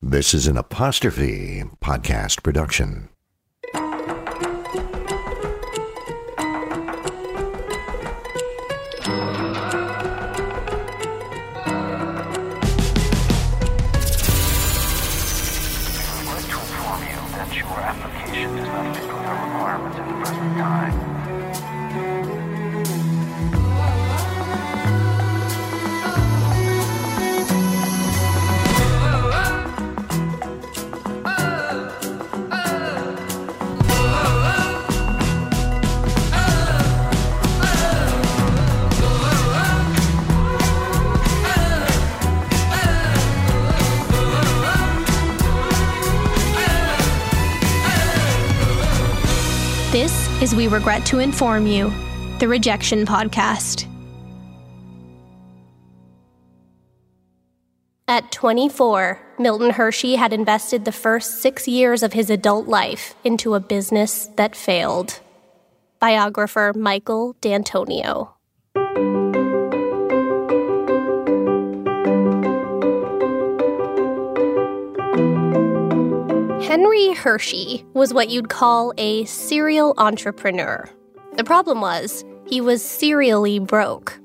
This is an apostrophe podcast production. Regret to Inform You, the Rejection Podcast. At 24, Milton Hershey had invested the first six years of his adult life into a business that failed. Biographer Michael D'Antonio. Henry Hershey was what you'd call a serial entrepreneur. The problem was, he was serially broke.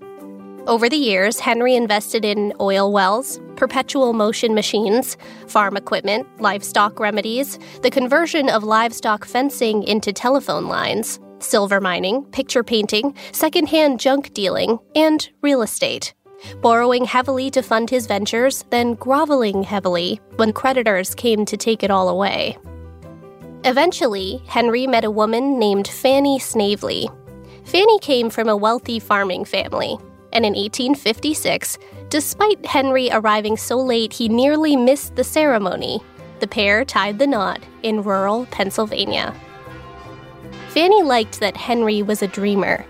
Over the years, Henry invested in oil wells, perpetual motion machines, farm equipment, livestock remedies, the conversion of livestock fencing into telephone lines, silver mining, picture painting, secondhand junk dealing, and real estate borrowing heavily to fund his ventures, then groveling heavily when creditors came to take it all away. Eventually, Henry met a woman named Fanny Snavely. Fanny came from a wealthy farming family, and in 1856, despite Henry arriving so late he nearly missed the ceremony, the pair tied the knot in rural Pennsylvania. Fanny liked that Henry was a dreamer,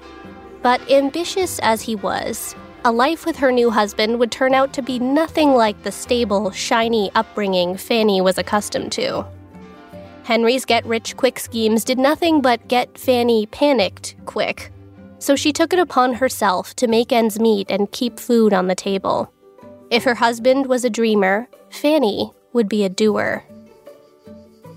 but ambitious as he was, a life with her new husband would turn out to be nothing like the stable, shiny upbringing Fanny was accustomed to. Henry's get rich quick schemes did nothing but get Fanny panicked quick, so she took it upon herself to make ends meet and keep food on the table. If her husband was a dreamer, Fanny would be a doer.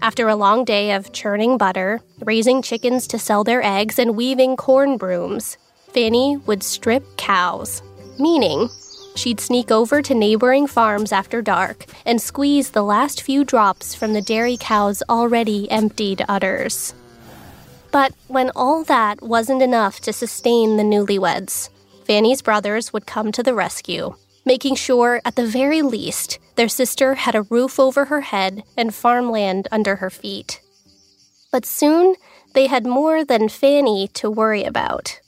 After a long day of churning butter, raising chickens to sell their eggs, and weaving corn brooms, Fanny would strip cows, meaning she'd sneak over to neighboring farms after dark and squeeze the last few drops from the dairy cow's already emptied udders. But when all that wasn't enough to sustain the newlyweds, Fanny's brothers would come to the rescue, making sure, at the very least, their sister had a roof over her head and farmland under her feet. But soon, they had more than Fanny to worry about.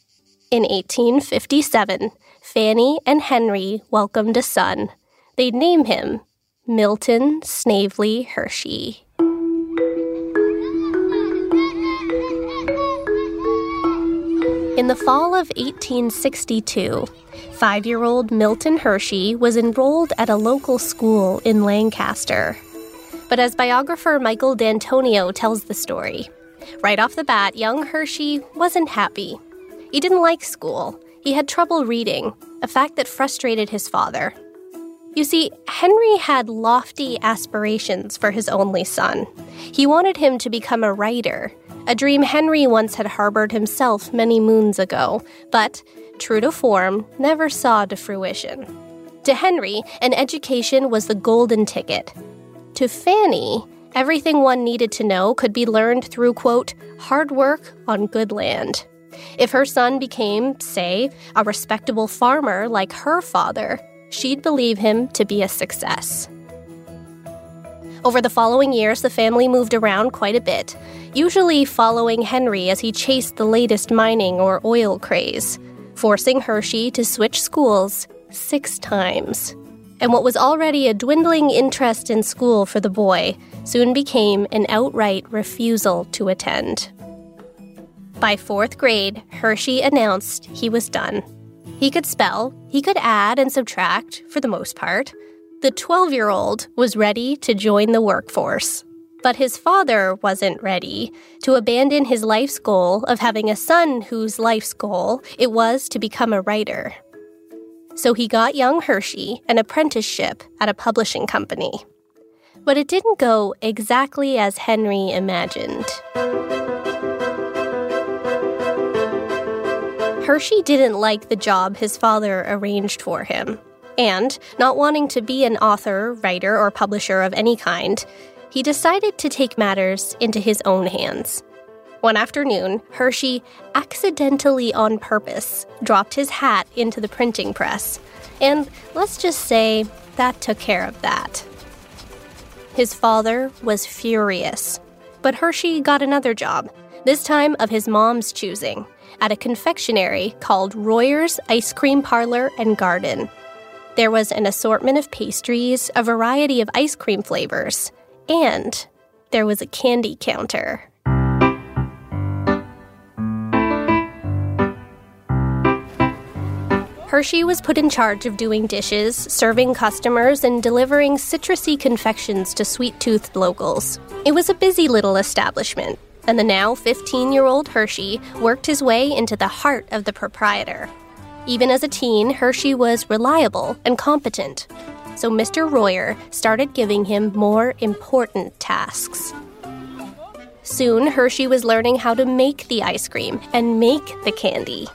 In 1857, Fanny and Henry welcomed a son. They'd name him Milton Snavely Hershey. In the fall of 1862, five year old Milton Hershey was enrolled at a local school in Lancaster. But as biographer Michael D'Antonio tells the story, right off the bat, young Hershey wasn't happy. He didn't like school, he had trouble reading, a fact that frustrated his father. You see, Henry had lofty aspirations for his only son. He wanted him to become a writer, a dream Henry once had harbored himself many moons ago, but, true to form, never saw to fruition. To Henry, an education was the golden ticket. To Fanny, everything one needed to know could be learned through, quote, hard work on good land. If her son became, say, a respectable farmer like her father, she'd believe him to be a success. Over the following years, the family moved around quite a bit, usually following Henry as he chased the latest mining or oil craze, forcing Hershey to switch schools six times. And what was already a dwindling interest in school for the boy soon became an outright refusal to attend. By fourth grade, Hershey announced he was done. He could spell, he could add and subtract, for the most part. The 12 year old was ready to join the workforce. But his father wasn't ready to abandon his life's goal of having a son whose life's goal it was to become a writer. So he got young Hershey an apprenticeship at a publishing company. But it didn't go exactly as Henry imagined. Hershey didn't like the job his father arranged for him. And, not wanting to be an author, writer, or publisher of any kind, he decided to take matters into his own hands. One afternoon, Hershey, accidentally on purpose, dropped his hat into the printing press. And let's just say that took care of that. His father was furious. But Hershey got another job, this time of his mom's choosing, at a confectionery called Royer's Ice Cream Parlor and Garden. There was an assortment of pastries, a variety of ice cream flavors, and there was a candy counter. Hershey was put in charge of doing dishes, serving customers, and delivering citrusy confections to sweet toothed locals. It was a busy little establishment, and the now 15 year old Hershey worked his way into the heart of the proprietor. Even as a teen, Hershey was reliable and competent. So Mr. Royer started giving him more important tasks. Soon, Hershey was learning how to make the ice cream and make the candy.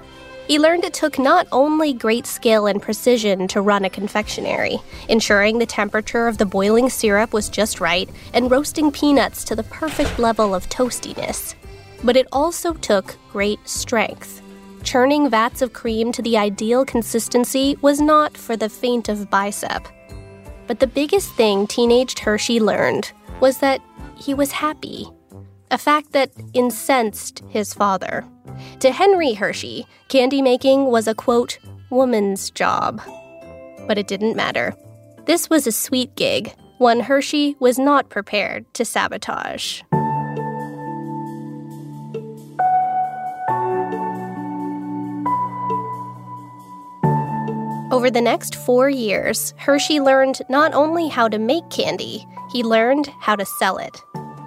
He learned it took not only great skill and precision to run a confectionery, ensuring the temperature of the boiling syrup was just right and roasting peanuts to the perfect level of toastiness, but it also took great strength. Churning vats of cream to the ideal consistency was not for the faint of bicep. But the biggest thing teenaged Hershey learned was that he was happy, a fact that incensed his father. To Henry Hershey, candy making was a quote, woman's job. But it didn't matter. This was a sweet gig, one Hershey was not prepared to sabotage. Over the next four years, Hershey learned not only how to make candy, he learned how to sell it.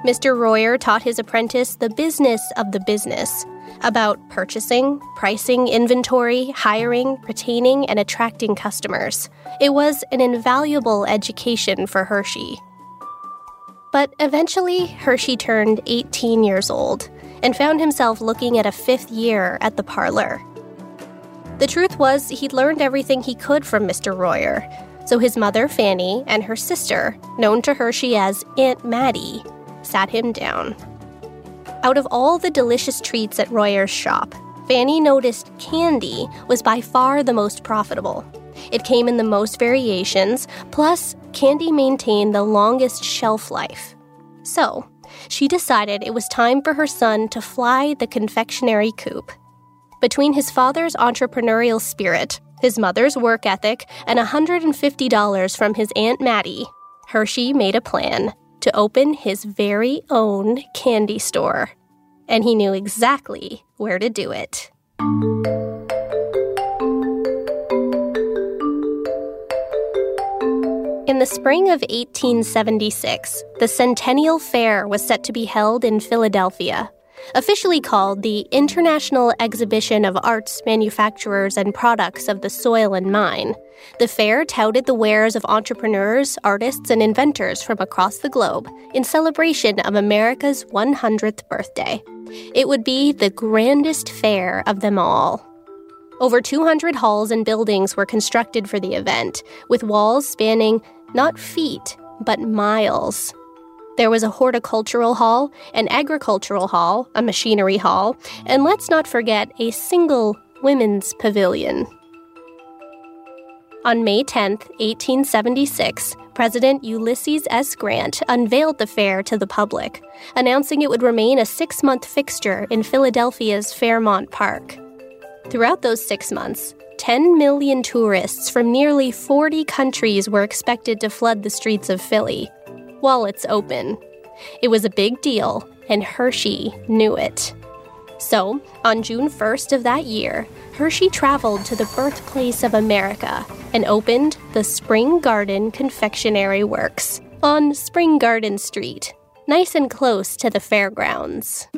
Mr. Royer taught his apprentice the business of the business about purchasing, pricing, inventory, hiring, retaining, and attracting customers. It was an invaluable education for Hershey. But eventually, Hershey turned 18 years old and found himself looking at a fifth year at the parlor. The truth was, he'd learned everything he could from Mr. Royer, so his mother, Fanny, and her sister, known to Hershey as Aunt Mattie, sat him down. Out of all the delicious treats at Royer's shop, Fanny noticed candy was by far the most profitable. It came in the most variations, plus, candy maintained the longest shelf life. So, she decided it was time for her son to fly the confectionery coop. Between his father's entrepreneurial spirit, his mother's work ethic, and $150 from his Aunt Mattie, Hershey made a plan to open his very own candy store, and he knew exactly where to do it. In the spring of 1876, the Centennial Fair was set to be held in Philadelphia, officially called the International Exhibition of Arts, Manufacturers, and Products of the Soil and Mine. The fair touted the wares of entrepreneurs, artists, and inventors from across the globe in celebration of America's 100th birthday. It would be the grandest fair of them all. Over 200 halls and buildings were constructed for the event, with walls spanning not feet, but miles. There was a horticultural hall, an agricultural hall, a machinery hall, and let's not forget a single women's pavilion. On May 10, 1876, President Ulysses S. Grant unveiled the fair to the public, announcing it would remain a six month fixture in Philadelphia's Fairmount Park. Throughout those six months, 10 million tourists from nearly 40 countries were expected to flood the streets of Philly while it's open. It was a big deal, and Hershey knew it. So, on June 1st of that year, Hershey traveled to the birthplace of America and opened the Spring Garden Confectionery Works on Spring Garden Street, nice and close to the fairgrounds.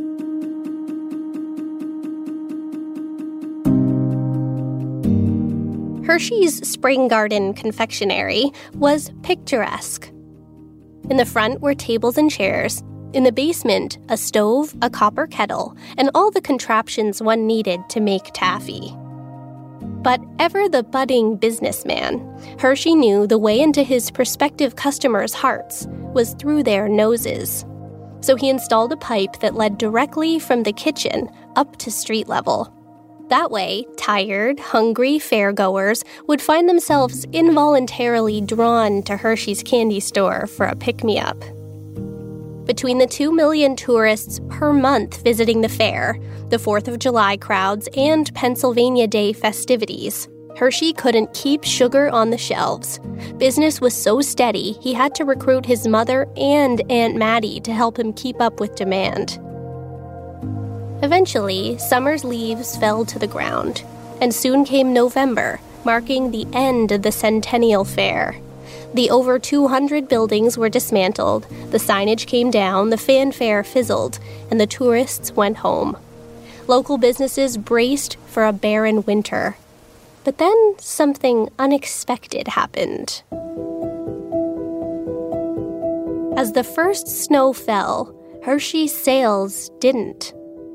Hershey's Spring Garden Confectionery was picturesque. In the front were tables and chairs. In the basement, a stove, a copper kettle, and all the contraptions one needed to make taffy. But ever the budding businessman, Hershey knew the way into his prospective customers' hearts was through their noses. So he installed a pipe that led directly from the kitchen up to street level. That way, tired, hungry fairgoers would find themselves involuntarily drawn to Hershey's candy store for a pick me up. Between the 2 million tourists per month visiting the fair, the 4th of July crowds, and Pennsylvania Day festivities, Hershey couldn't keep sugar on the shelves. Business was so steady, he had to recruit his mother and Aunt Mattie to help him keep up with demand. Eventually, summer's leaves fell to the ground, and soon came November, marking the end of the Centennial Fair. The over 200 buildings were dismantled, the signage came down, the fanfare fizzled, and the tourists went home. Local businesses braced for a barren winter. But then something unexpected happened. As the first snow fell, Hershey's sales didn't.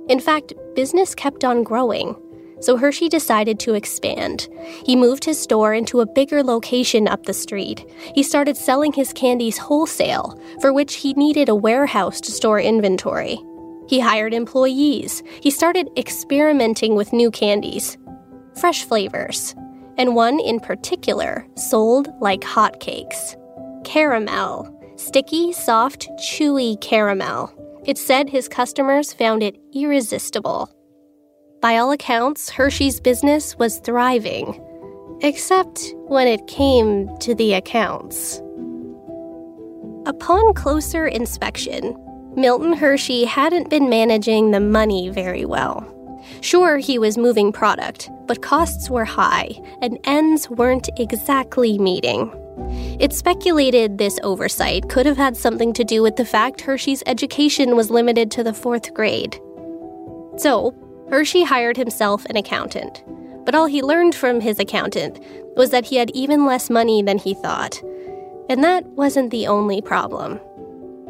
In fact, business kept on growing, so Hershey decided to expand. He moved his store into a bigger location up the street. He started selling his candies wholesale, for which he needed a warehouse to store inventory. He hired employees. He started experimenting with new candies, fresh flavors, and one in particular sold like hotcakes caramel. Sticky, soft, chewy caramel. It said his customers found it irresistible. By all accounts, Hershey's business was thriving, except when it came to the accounts. Upon closer inspection, Milton Hershey hadn't been managing the money very well. Sure, he was moving product, but costs were high, and ends weren't exactly meeting. It's speculated this oversight could have had something to do with the fact Hershey's education was limited to the fourth grade. So, Hershey hired himself an accountant. But all he learned from his accountant was that he had even less money than he thought. And that wasn't the only problem.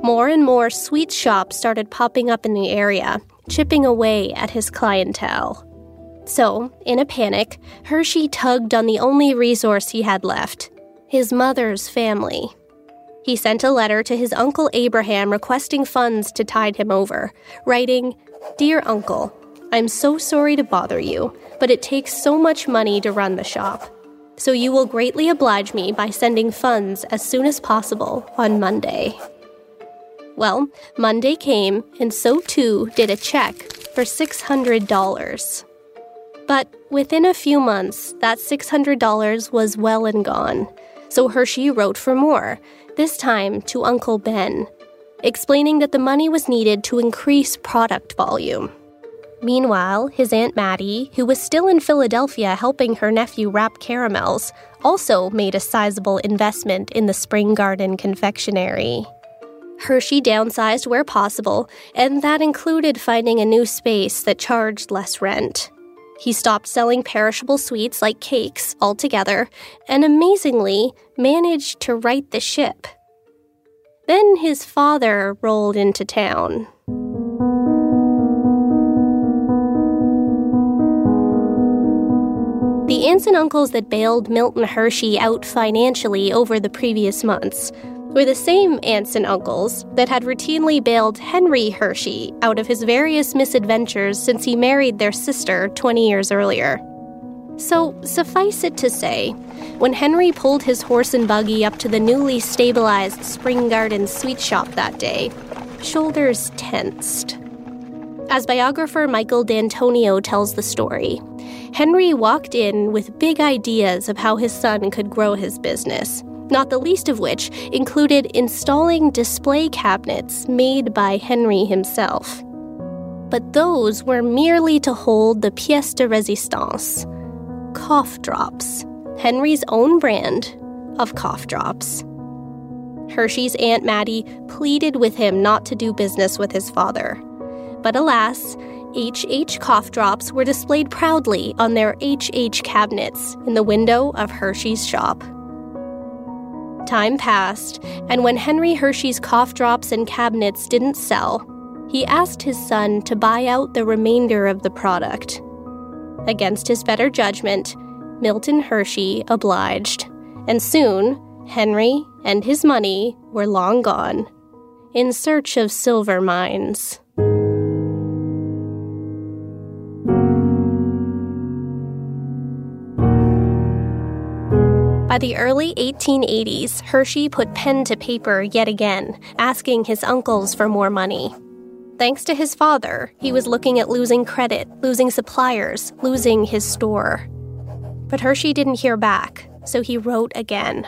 More and more sweet shops started popping up in the area, chipping away at his clientele. So, in a panic, Hershey tugged on the only resource he had left his mother's family. He sent a letter to his uncle Abraham requesting funds to tide him over, writing, Dear Uncle, I'm so sorry to bother you, but it takes so much money to run the shop. So you will greatly oblige me by sending funds as soon as possible on Monday. Well, Monday came, and so too did a check for $600. But within a few months, that $600 was well and gone so Hershey wrote for more, this time to Uncle Ben, explaining that the money was needed to increase product volume. Meanwhile, his Aunt Mattie, who was still in Philadelphia helping her nephew wrap caramels, also made a sizable investment in the Spring Garden confectionery. Hershey downsized where possible, and that included finding a new space that charged less rent. He stopped selling perishable sweets like cakes altogether, and amazingly, managed to right the ship. Then his father rolled into town. The aunts and uncles that bailed Milton Hershey out financially over the previous months were the same aunts and uncles that had routinely bailed Henry Hershey out of his various misadventures since he married their sister 20 years earlier. So, suffice it to say, when Henry pulled his horse and buggy up to the newly stabilized Spring Garden sweet shop that day, shoulders tensed. As biographer Michael D'Antonio tells the story, Henry walked in with big ideas of how his son could grow his business not the least of which included installing display cabinets made by Henry himself. But those were merely to hold the pièce de résistance cough drops, Henry's own brand of cough drops. Hershey's Aunt Mattie pleaded with him not to do business with his father. But alas, HH cough drops were displayed proudly on their HH cabinets in the window of Hershey's shop. Time passed, and when Henry Hershey's cough drops and cabinets didn't sell, he asked his son to buy out the remainder of the product. Against his better judgment, Milton Hershey obliged, and soon Henry and his money were long gone, in search of silver mines. By the early 1880s, Hershey put pen to paper yet again, asking his uncles for more money. Thanks to his father, he was looking at losing credit, losing suppliers, losing his store. But Hershey didn't hear back, so he wrote again.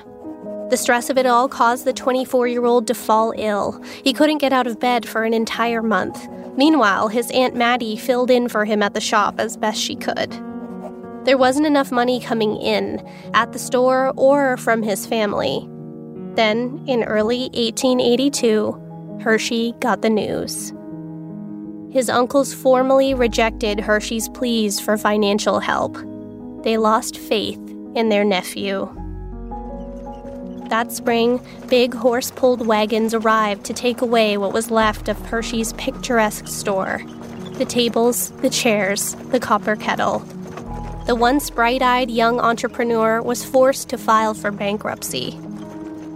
The stress of it all caused the 24 year old to fall ill. He couldn't get out of bed for an entire month. Meanwhile, his Aunt Mattie filled in for him at the shop as best she could. There wasn't enough money coming in, at the store or from his family. Then, in early 1882, Hershey got the news. His uncles formally rejected Hershey's pleas for financial help. They lost faith in their nephew. That spring, big horse pulled wagons arrived to take away what was left of Hershey's picturesque store the tables, the chairs, the copper kettle the once bright eyed young entrepreneur was forced to file for bankruptcy.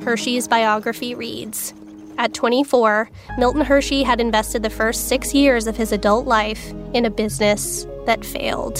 Hershey's biography reads At 24, Milton Hershey had invested the first six years of his adult life in a business that failed.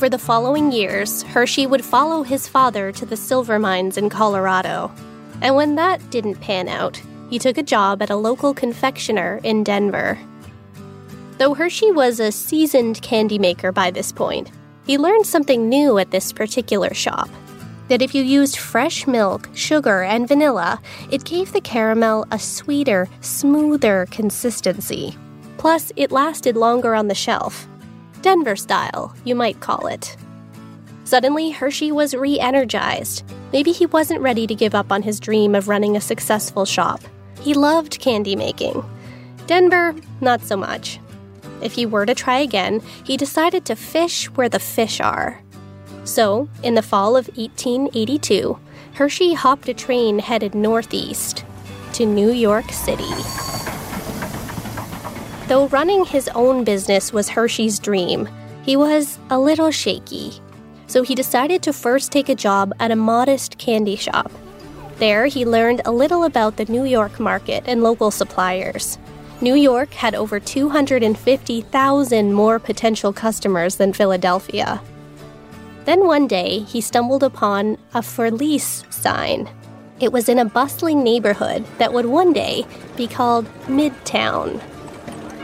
Over the following years, Hershey would follow his father to the silver mines in Colorado. And when that didn't pan out, he took a job at a local confectioner in Denver. Though Hershey was a seasoned candy maker by this point, he learned something new at this particular shop. That if you used fresh milk, sugar, and vanilla, it gave the caramel a sweeter, smoother consistency. Plus, it lasted longer on the shelf. Denver style, you might call it. Suddenly, Hershey was re energized. Maybe he wasn't ready to give up on his dream of running a successful shop. He loved candy making. Denver, not so much. If he were to try again, he decided to fish where the fish are. So, in the fall of 1882, Hershey hopped a train headed northeast to New York City. Though running his own business was Hershey's dream, he was a little shaky. So he decided to first take a job at a modest candy shop. There, he learned a little about the New York market and local suppliers. New York had over 250,000 more potential customers than Philadelphia. Then one day, he stumbled upon a for lease sign. It was in a bustling neighborhood that would one day be called Midtown.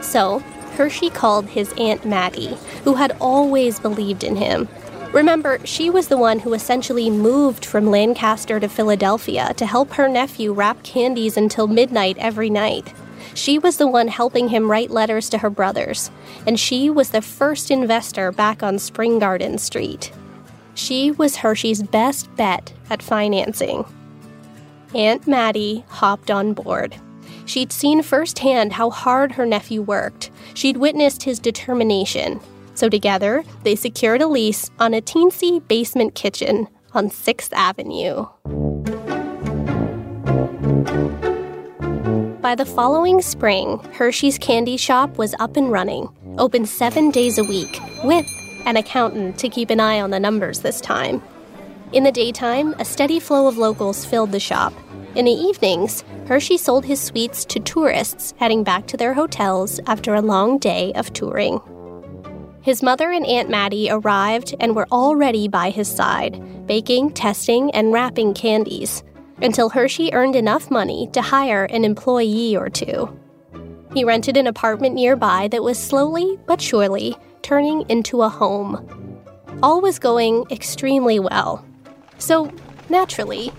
So, Hershey called his Aunt Mattie, who had always believed in him. Remember, she was the one who essentially moved from Lancaster to Philadelphia to help her nephew wrap candies until midnight every night. She was the one helping him write letters to her brothers, and she was the first investor back on Spring Garden Street. She was Hershey's best bet at financing. Aunt Mattie hopped on board. She'd seen firsthand how hard her nephew worked. She'd witnessed his determination. So together, they secured a lease on a teensy basement kitchen on 6th Avenue. By the following spring, Hershey's Candy Shop was up and running, open seven days a week, with an accountant to keep an eye on the numbers this time. In the daytime, a steady flow of locals filled the shop. In the evenings, Hershey sold his sweets to tourists heading back to their hotels after a long day of touring. His mother and Aunt Mattie arrived and were already by his side, baking, testing, and wrapping candies until Hershey earned enough money to hire an employee or two. He rented an apartment nearby that was slowly but surely turning into a home. All was going extremely well. So, naturally,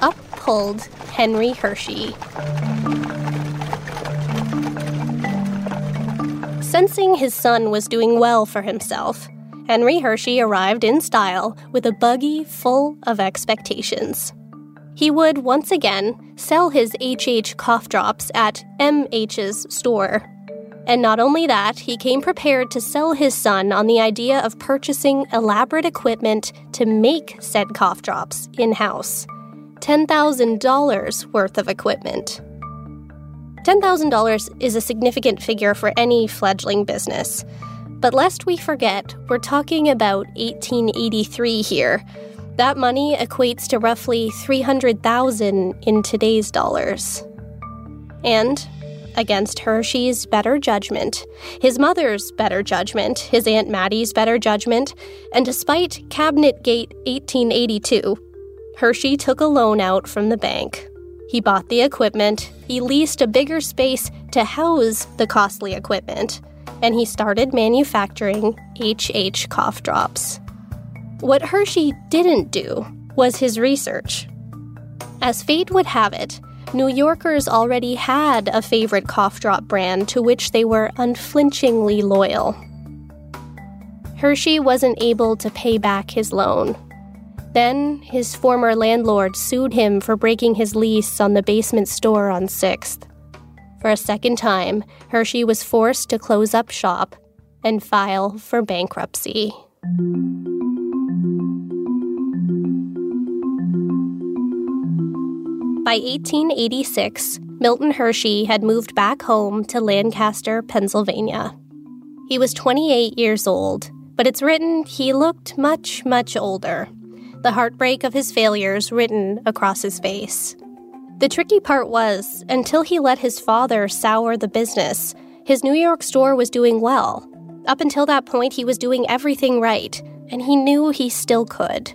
up pulled Henry Hershey. Sensing his son was doing well for himself, Henry Hershey arrived in style with a buggy full of expectations he would once again sell his HH cough drops at MH's store. And not only that, he came prepared to sell his son on the idea of purchasing elaborate equipment to make said cough drops in house $10,000 worth of equipment. $10,000 is a significant figure for any fledgling business. But lest we forget, we're talking about 1883 here. That money equates to roughly 300,000 in today's dollars. And against Hershey's better judgment, his mother's better judgment, his Aunt Mattie's better judgment, and despite Cabinet Gate 1882, Hershey took a loan out from the bank. He bought the equipment, he leased a bigger space to house the costly equipment, and he started manufacturing HH cough drops. What Hershey didn't do was his research. As fate would have it, New Yorkers already had a favorite cough drop brand to which they were unflinchingly loyal. Hershey wasn't able to pay back his loan. Then, his former landlord sued him for breaking his lease on the basement store on 6th. For a second time, Hershey was forced to close up shop and file for bankruptcy. By 1886, Milton Hershey had moved back home to Lancaster, Pennsylvania. He was 28 years old, but it's written he looked much, much older, the heartbreak of his failures written across his face. The tricky part was, until he let his father sour the business, his New York store was doing well. Up until that point, he was doing everything right, and he knew he still could.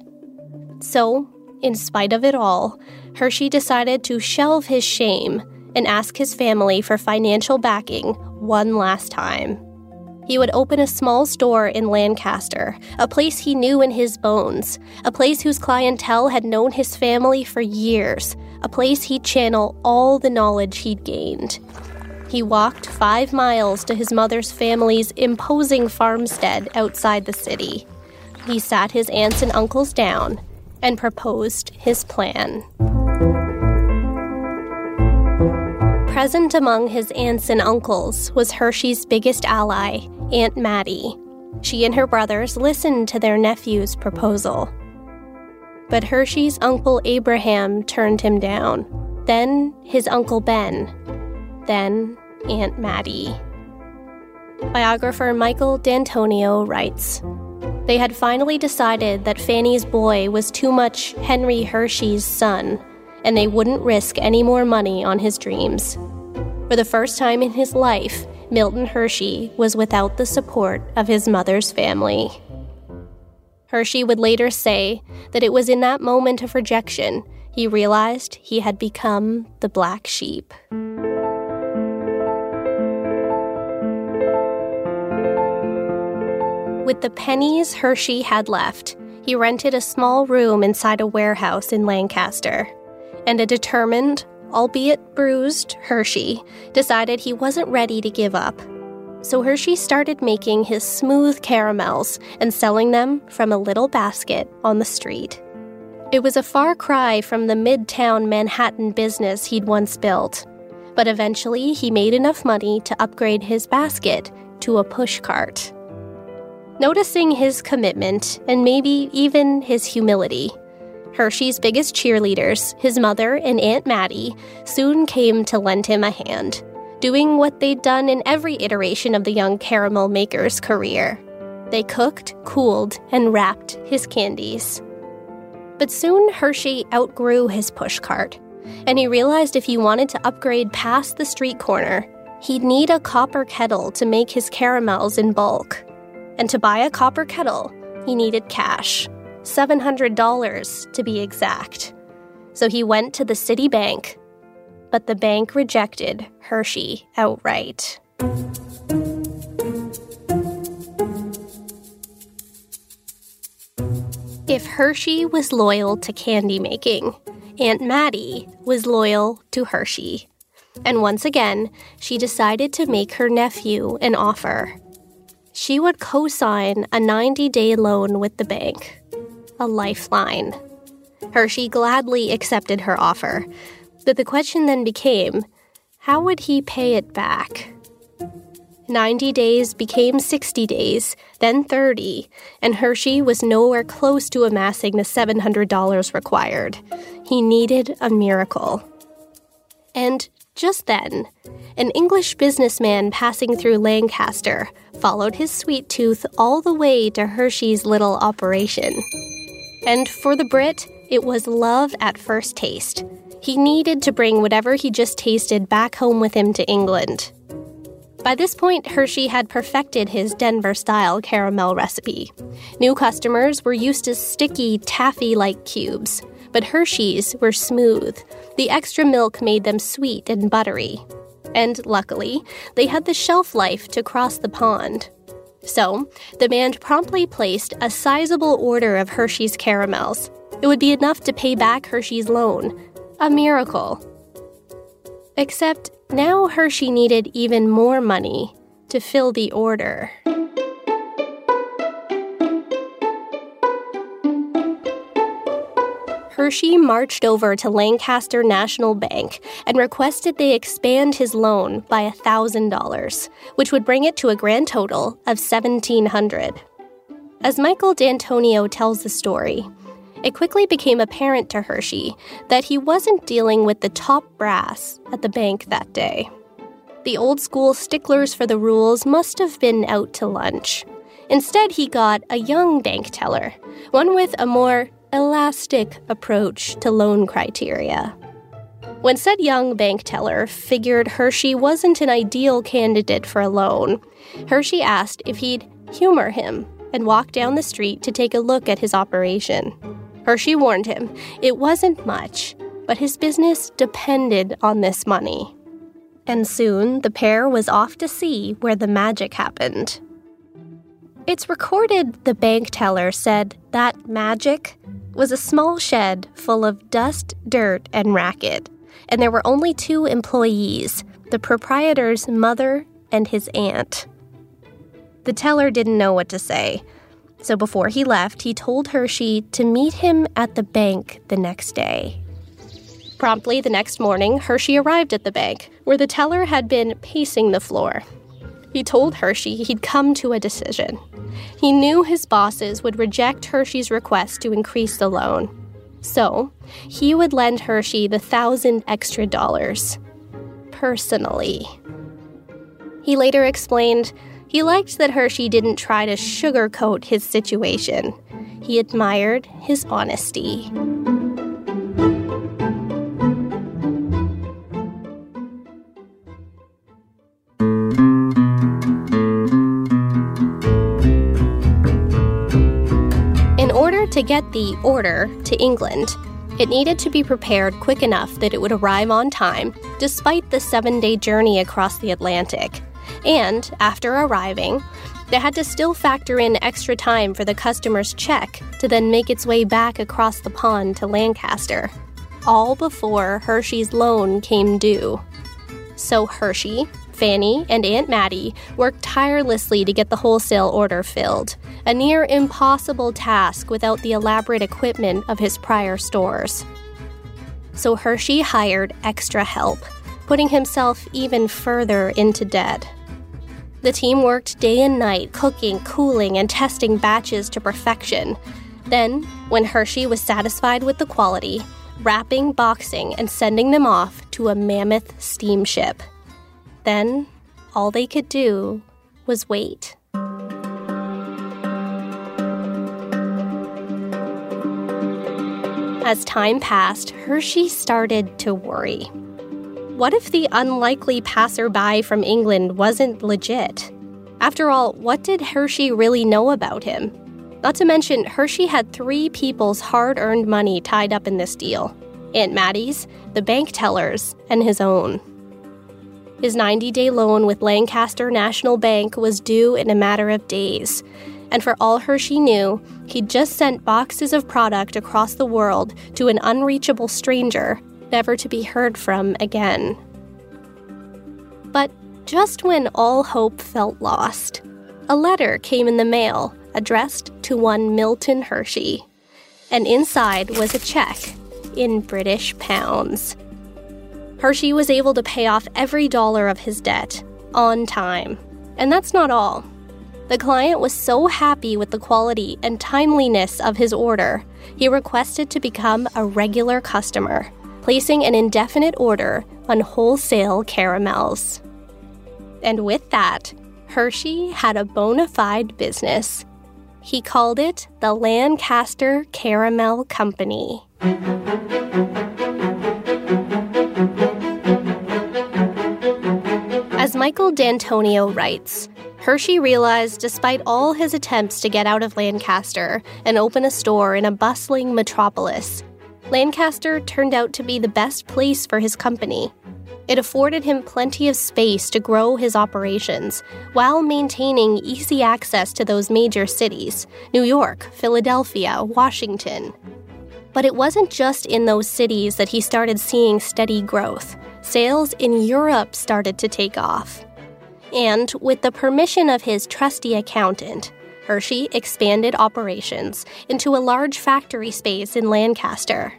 So, in spite of it all, Hershey decided to shelve his shame and ask his family for financial backing one last time. He would open a small store in Lancaster, a place he knew in his bones, a place whose clientele had known his family for years, a place he'd channel all the knowledge he'd gained. He walked five miles to his mother's family's imposing farmstead outside the city. He sat his aunts and uncles down and proposed his plan. Present among his aunts and uncles was Hershey's biggest ally, Aunt Mattie. She and her brothers listened to their nephew's proposal. But Hershey's uncle Abraham turned him down, then his uncle Ben, then Aunt Mattie. Biographer Michael D'Antonio writes They had finally decided that Fanny's boy was too much Henry Hershey's son and they wouldn't risk any more money on his dreams. For the first time in his life, Milton Hershey was without the support of his mother's family. Hershey would later say that it was in that moment of rejection he realized he had become the black sheep. With the pennies Hershey had left, he rented a small room inside a warehouse in Lancaster and a determined, albeit bruised, Hershey decided he wasn't ready to give up. So Hershey started making his smooth caramels and selling them from a little basket on the street. It was a far cry from the midtown Manhattan business he'd once built, but eventually he made enough money to upgrade his basket to a pushcart. Noticing his commitment and maybe even his humility, Hershey's biggest cheerleaders, his mother and Aunt Mattie, soon came to lend him a hand, doing what they'd done in every iteration of the young caramel maker's career. They cooked, cooled, and wrapped his candies. But soon Hershey outgrew his pushcart, and he realized if he wanted to upgrade past the street corner, he'd need a copper kettle to make his caramels in bulk. And to buy a copper kettle, he needed cash. $700 to be exact. So he went to the city bank, but the bank rejected Hershey outright. If Hershey was loyal to candy making, Aunt Mattie was loyal to Hershey. And once again, she decided to make her nephew an offer. She would co sign a 90 day loan with the bank a lifeline. Hershey gladly accepted her offer, but the question then became how would he pay it back? 90 days became 60 days, then 30, and Hershey was nowhere close to amassing the $700 required. He needed a miracle. And Just then, an English businessman passing through Lancaster followed his sweet tooth all the way to Hershey's little operation. And for the Brit, it was love at first taste. He needed to bring whatever he just tasted back home with him to England. By this point, Hershey had perfected his Denver style caramel recipe. New customers were used to sticky, taffy like cubes, but Hershey's were smooth. The extra milk made them sweet and buttery. And luckily, they had the shelf life to cross the pond. So, the band promptly placed a sizable order of Hershey's caramels. It would be enough to pay back Hershey's loan. A miracle. Except now Hershey needed even more money to fill the order. Hershey marched over to Lancaster National Bank and requested they expand his loan by $1,000, which would bring it to a grand total of 1,700. As Michael D'Antonio tells the story, it quickly became apparent to Hershey that he wasn't dealing with the top brass at the bank that day. The old school sticklers for the rules must have been out to lunch. Instead, he got a young bank teller, one with a more elastic approach to loan criteria. When said young bank teller figured Hershey wasn't an ideal candidate for a loan, Hershey asked if he'd humor him and walk down the street to take a look at his operation. Hershey warned him it wasn't much, but his business depended on this money. And soon the pair was off to see where the magic happened. It's recorded the bank teller said that magic was a small shed full of dust, dirt, and racket, and there were only two employees the proprietor's mother and his aunt. The teller didn't know what to say, so before he left, he told Hershey to meet him at the bank the next day. Promptly the next morning, Hershey arrived at the bank, where the teller had been pacing the floor. He told Hershey he'd come to a decision. He knew his bosses would reject Hershey's request to increase the loan. So, he would lend Hershey the thousand extra dollars. Personally. He later explained he liked that Hershey didn't try to sugarcoat his situation. He admired his honesty. To get the order to England, it needed to be prepared quick enough that it would arrive on time, despite the seven day journey across the Atlantic. And after arriving, they had to still factor in extra time for the customer's check to then make its way back across the pond to Lancaster, all before Hershey's loan came due. So Hershey, Fanny, and Aunt Mattie worked tirelessly to get the wholesale order filled, a near impossible task without the elaborate equipment of his prior stores. So Hershey hired extra help, putting himself even further into debt. The team worked day and night, cooking, cooling, and testing batches to perfection. Then, when Hershey was satisfied with the quality, wrapping, boxing, and sending them off to a mammoth steamship. Then, all they could do was wait. As time passed, Hershey started to worry. What if the unlikely passerby from England wasn't legit? After all, what did Hershey really know about him? Not to mention, Hershey had three people's hard earned money tied up in this deal Aunt Mattie's, the bank teller's, and his own. His 90 day loan with Lancaster National Bank was due in a matter of days. And for all Hershey knew, he'd just sent boxes of product across the world to an unreachable stranger never to be heard from again. But just when all hope felt lost, a letter came in the mail addressed to one Milton Hershey. And inside was a check in British pounds. Hershey was able to pay off every dollar of his debt on time. And that's not all. The client was so happy with the quality and timeliness of his order, he requested to become a regular customer placing an indefinite order on wholesale caramels. And with that, Hershey had a bona fide business. He called it the Lancaster Caramel Company. As Michael D'Antonio writes, Hershey realized despite all his attempts to get out of Lancaster and open a store in a bustling metropolis, Lancaster turned out to be the best place for his company. It afforded him plenty of space to grow his operations while maintaining easy access to those major cities New York, Philadelphia, Washington. But it wasn't just in those cities that he started seeing steady growth sales in Europe started to take off. And with the permission of his trusty accountant, Hershey expanded operations into a large factory space in Lancaster.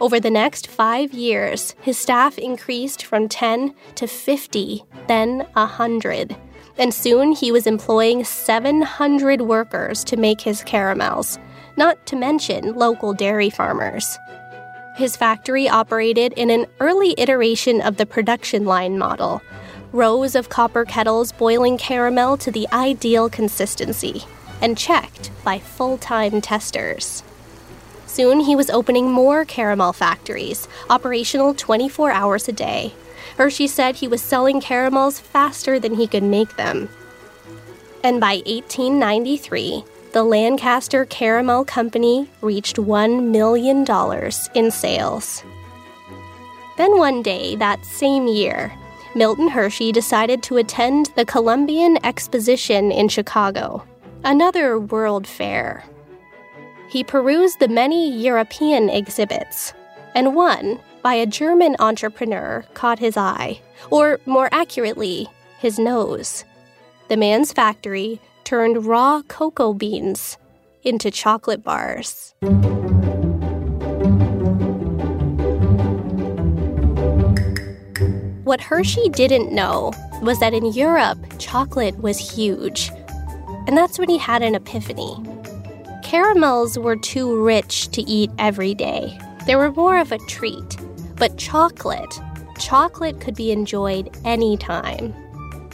Over the next five years, his staff increased from 10 to 50, then 100. And soon he was employing 700 workers to make his caramels, not to mention local dairy farmers. His factory operated in an early iteration of the production line model rows of copper kettles boiling caramel to the ideal consistency and checked by full time testers. Soon he was opening more caramel factories, operational 24 hours a day. Hershey said he was selling caramels faster than he could make them. And by 1893, the Lancaster Caramel Company reached $1 million in sales. Then one day that same year, Milton Hershey decided to attend the Columbian Exposition in Chicago, another world fair. He perused the many European exhibits, and one by a German entrepreneur caught his eye, or more accurately, his nose. The man's factory turned raw cocoa beans into chocolate bars. What Hershey didn't know was that in Europe, chocolate was huge. And that's when he had an epiphany. Caramels were too rich to eat every day. They were more of a treat. But chocolate, chocolate could be enjoyed anytime.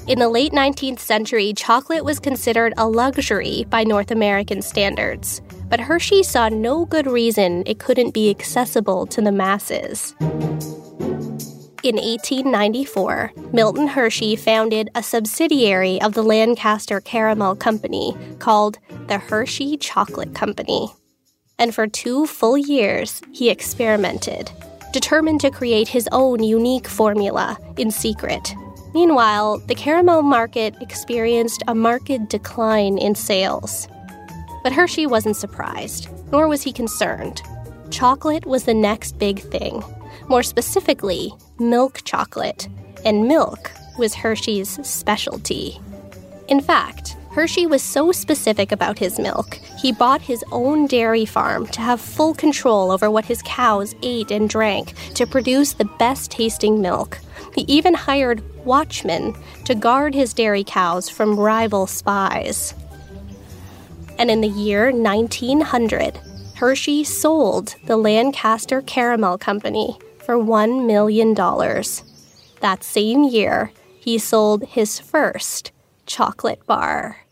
In the late 19th century, chocolate was considered a luxury by North American standards, but Hershey saw no good reason it couldn't be accessible to the masses. In 1894, Milton Hershey founded a subsidiary of the Lancaster Caramel Company called the Hershey Chocolate Company. And for two full years, he experimented, determined to create his own unique formula in secret Meanwhile, the caramel market experienced a marked decline in sales. But Hershey wasn't surprised, nor was he concerned. Chocolate was the next big thing. More specifically, milk chocolate. And milk was Hershey's specialty. In fact, Hershey was so specific about his milk, he bought his own dairy farm to have full control over what his cows ate and drank to produce the best tasting milk. He even hired watchmen to guard his dairy cows from rival spies. And in the year 1900, Hershey sold the Lancaster Caramel Company for $1 million. That same year, he sold his first chocolate bar.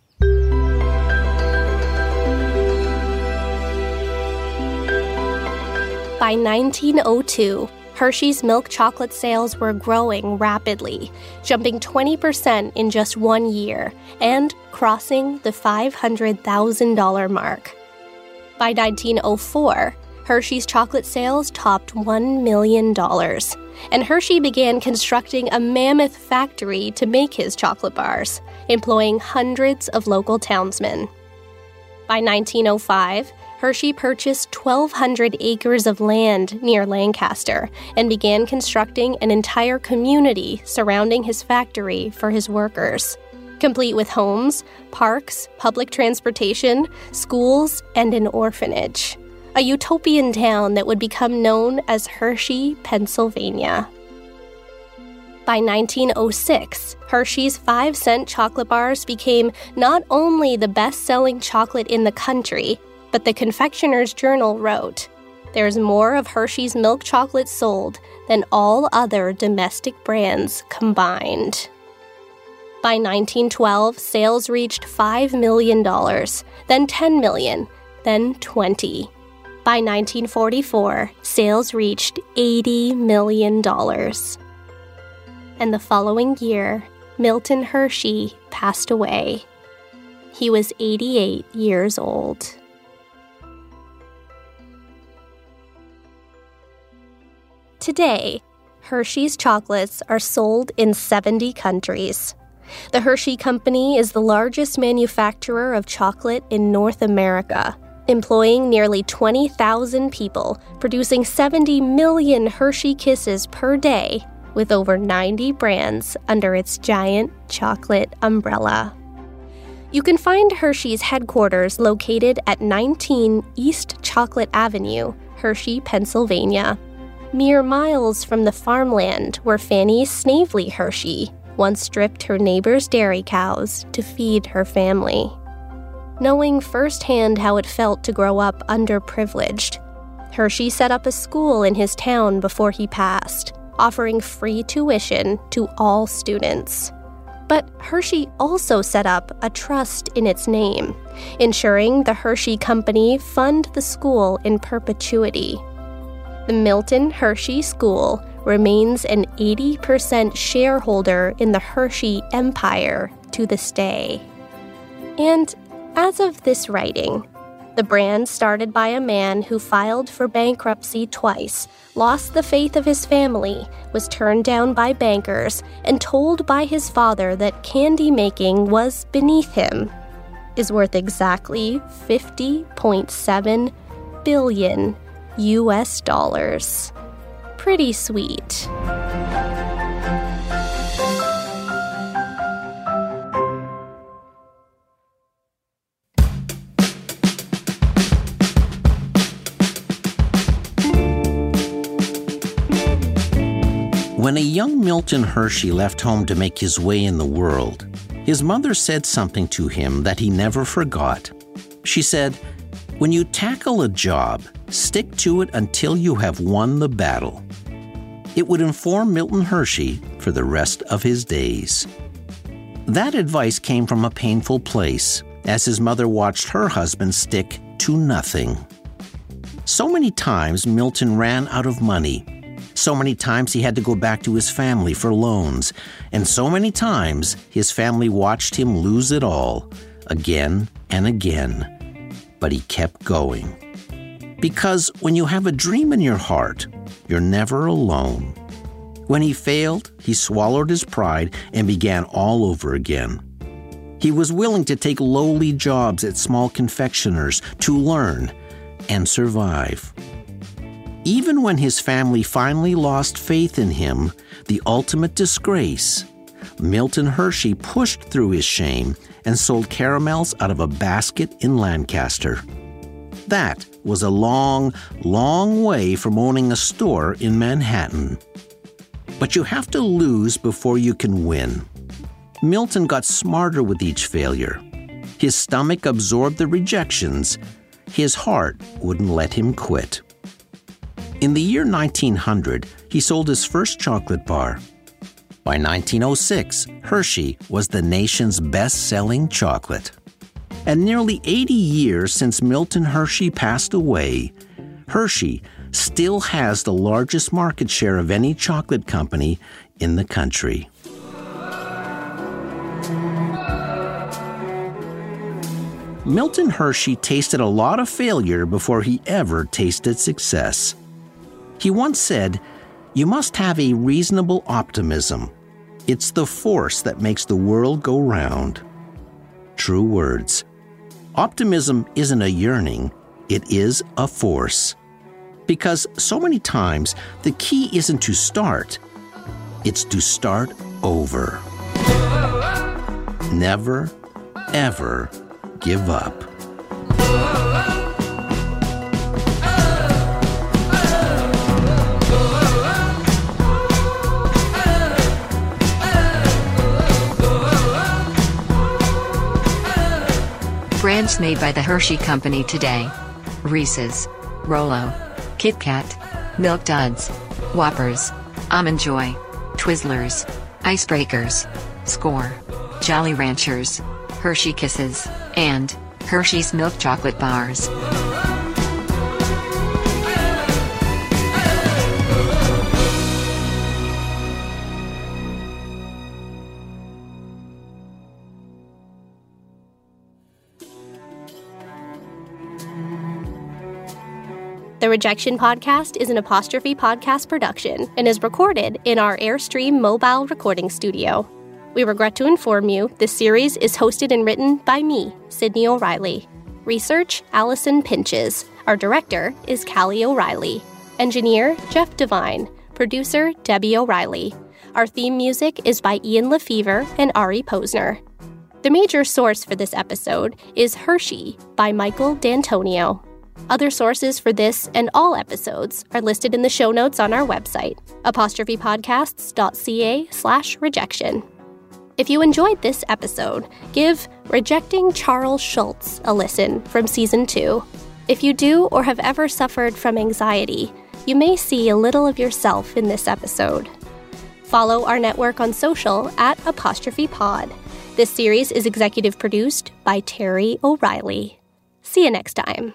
By 1902, Hershey's milk chocolate sales were growing rapidly, jumping 20% in just one year and crossing the $500,000 mark. By 1904, Hershey's chocolate sales topped $1 million, and Hershey began constructing a mammoth factory to make his chocolate bars, employing hundreds of local townsmen. By 1905, Hershey purchased 1,200 acres of land near Lancaster and began constructing an entire community surrounding his factory for his workers, complete with homes, parks, public transportation, schools, and an orphanage. A utopian town that would become known as Hershey, Pennsylvania. By 1906, Hershey's 5 cent chocolate bars became not only the best selling chocolate in the country, but the Confectioner's Journal wrote There's more of Hershey's milk chocolate sold than all other domestic brands combined. By 1912, sales reached $5 million, then 10 million, then 20. By 1944, sales reached $80 million. And the following year, Milton Hershey passed away. He was 88 years old. Today, Hershey's chocolates are sold in 70 countries. The Hershey Company is the largest manufacturer of chocolate in North America, employing nearly 20,000 people, producing 70 million Hershey Kisses per day, with over 90 brands under its giant chocolate umbrella. You can find Hershey's headquarters located at 19 East Chocolate Avenue, Hershey, Pennsylvania mere miles from the farmland where Fanny Snavely Hershey once stripped her neighbor's dairy cows to feed her family. Knowing firsthand how it felt to grow up underprivileged, Hershey set up a school in his town before he passed, offering free tuition to all students. But Hershey also set up a trust in its name, ensuring the Hershey Company fund the school in perpetuity the Milton Hershey School remains an 80% shareholder in the Hershey empire to this day. And as of this writing, the brand started by a man who filed for bankruptcy twice, lost the faith of his family, was turned down by bankers, and told by his father that candy making was beneath him, is worth exactly 50.7 billion US dollars. Pretty sweet. When a young Milton Hershey left home to make his way in the world, his mother said something to him that he never forgot. She said, When you tackle a job, Stick to it until you have won the battle. It would inform Milton Hershey for the rest of his days. That advice came from a painful place as his mother watched her husband stick to nothing. So many times Milton ran out of money. So many times he had to go back to his family for loans. And so many times his family watched him lose it all, again and again. But he kept going. Because when you have a dream in your heart, you're never alone. When he failed, he swallowed his pride and began all over again. He was willing to take lowly jobs at small confectioners to learn and survive. Even when his family finally lost faith in him, the ultimate disgrace, Milton Hershey pushed through his shame and sold caramels out of a basket in Lancaster. That was a long, long way from owning a store in Manhattan. But you have to lose before you can win. Milton got smarter with each failure. His stomach absorbed the rejections. His heart wouldn't let him quit. In the year 1900, he sold his first chocolate bar. By 1906, Hershey was the nation's best selling chocolate. And nearly 80 years since Milton Hershey passed away, Hershey still has the largest market share of any chocolate company in the country. Milton Hershey tasted a lot of failure before he ever tasted success. He once said, You must have a reasonable optimism. It's the force that makes the world go round. True words. Optimism isn't a yearning, it is a force. Because so many times the key isn't to start, it's to start over. Never, ever give up. Brands made by the Hershey Company today Reese's, Rolo, Kit Kat, Milk Duds, Whoppers, Almond Joy, Twizzlers, Icebreakers, Skor, Jolly Ranchers, Hershey Kisses, and Hershey's Milk Chocolate Bars. The Rejection Podcast is an apostrophe podcast production and is recorded in our Airstream mobile recording studio. We regret to inform you this series is hosted and written by me, Sydney O'Reilly. Research Allison Pinches. Our director is Callie O'Reilly. Engineer Jeff Devine. Producer Debbie O'Reilly. Our theme music is by Ian LeFeuvre and Ari Posner. The major source for this episode is Hershey by Michael D'Antonio. Other sources for this and all episodes are listed in the show notes on our website, apostrophepodcasts.ca slash rejection. If you enjoyed this episode, give Rejecting Charles Schulz a listen from season two. If you do or have ever suffered from anxiety, you may see a little of yourself in this episode. Follow our network on social at apostrophe pod. This series is executive produced by Terry O'Reilly. See you next time.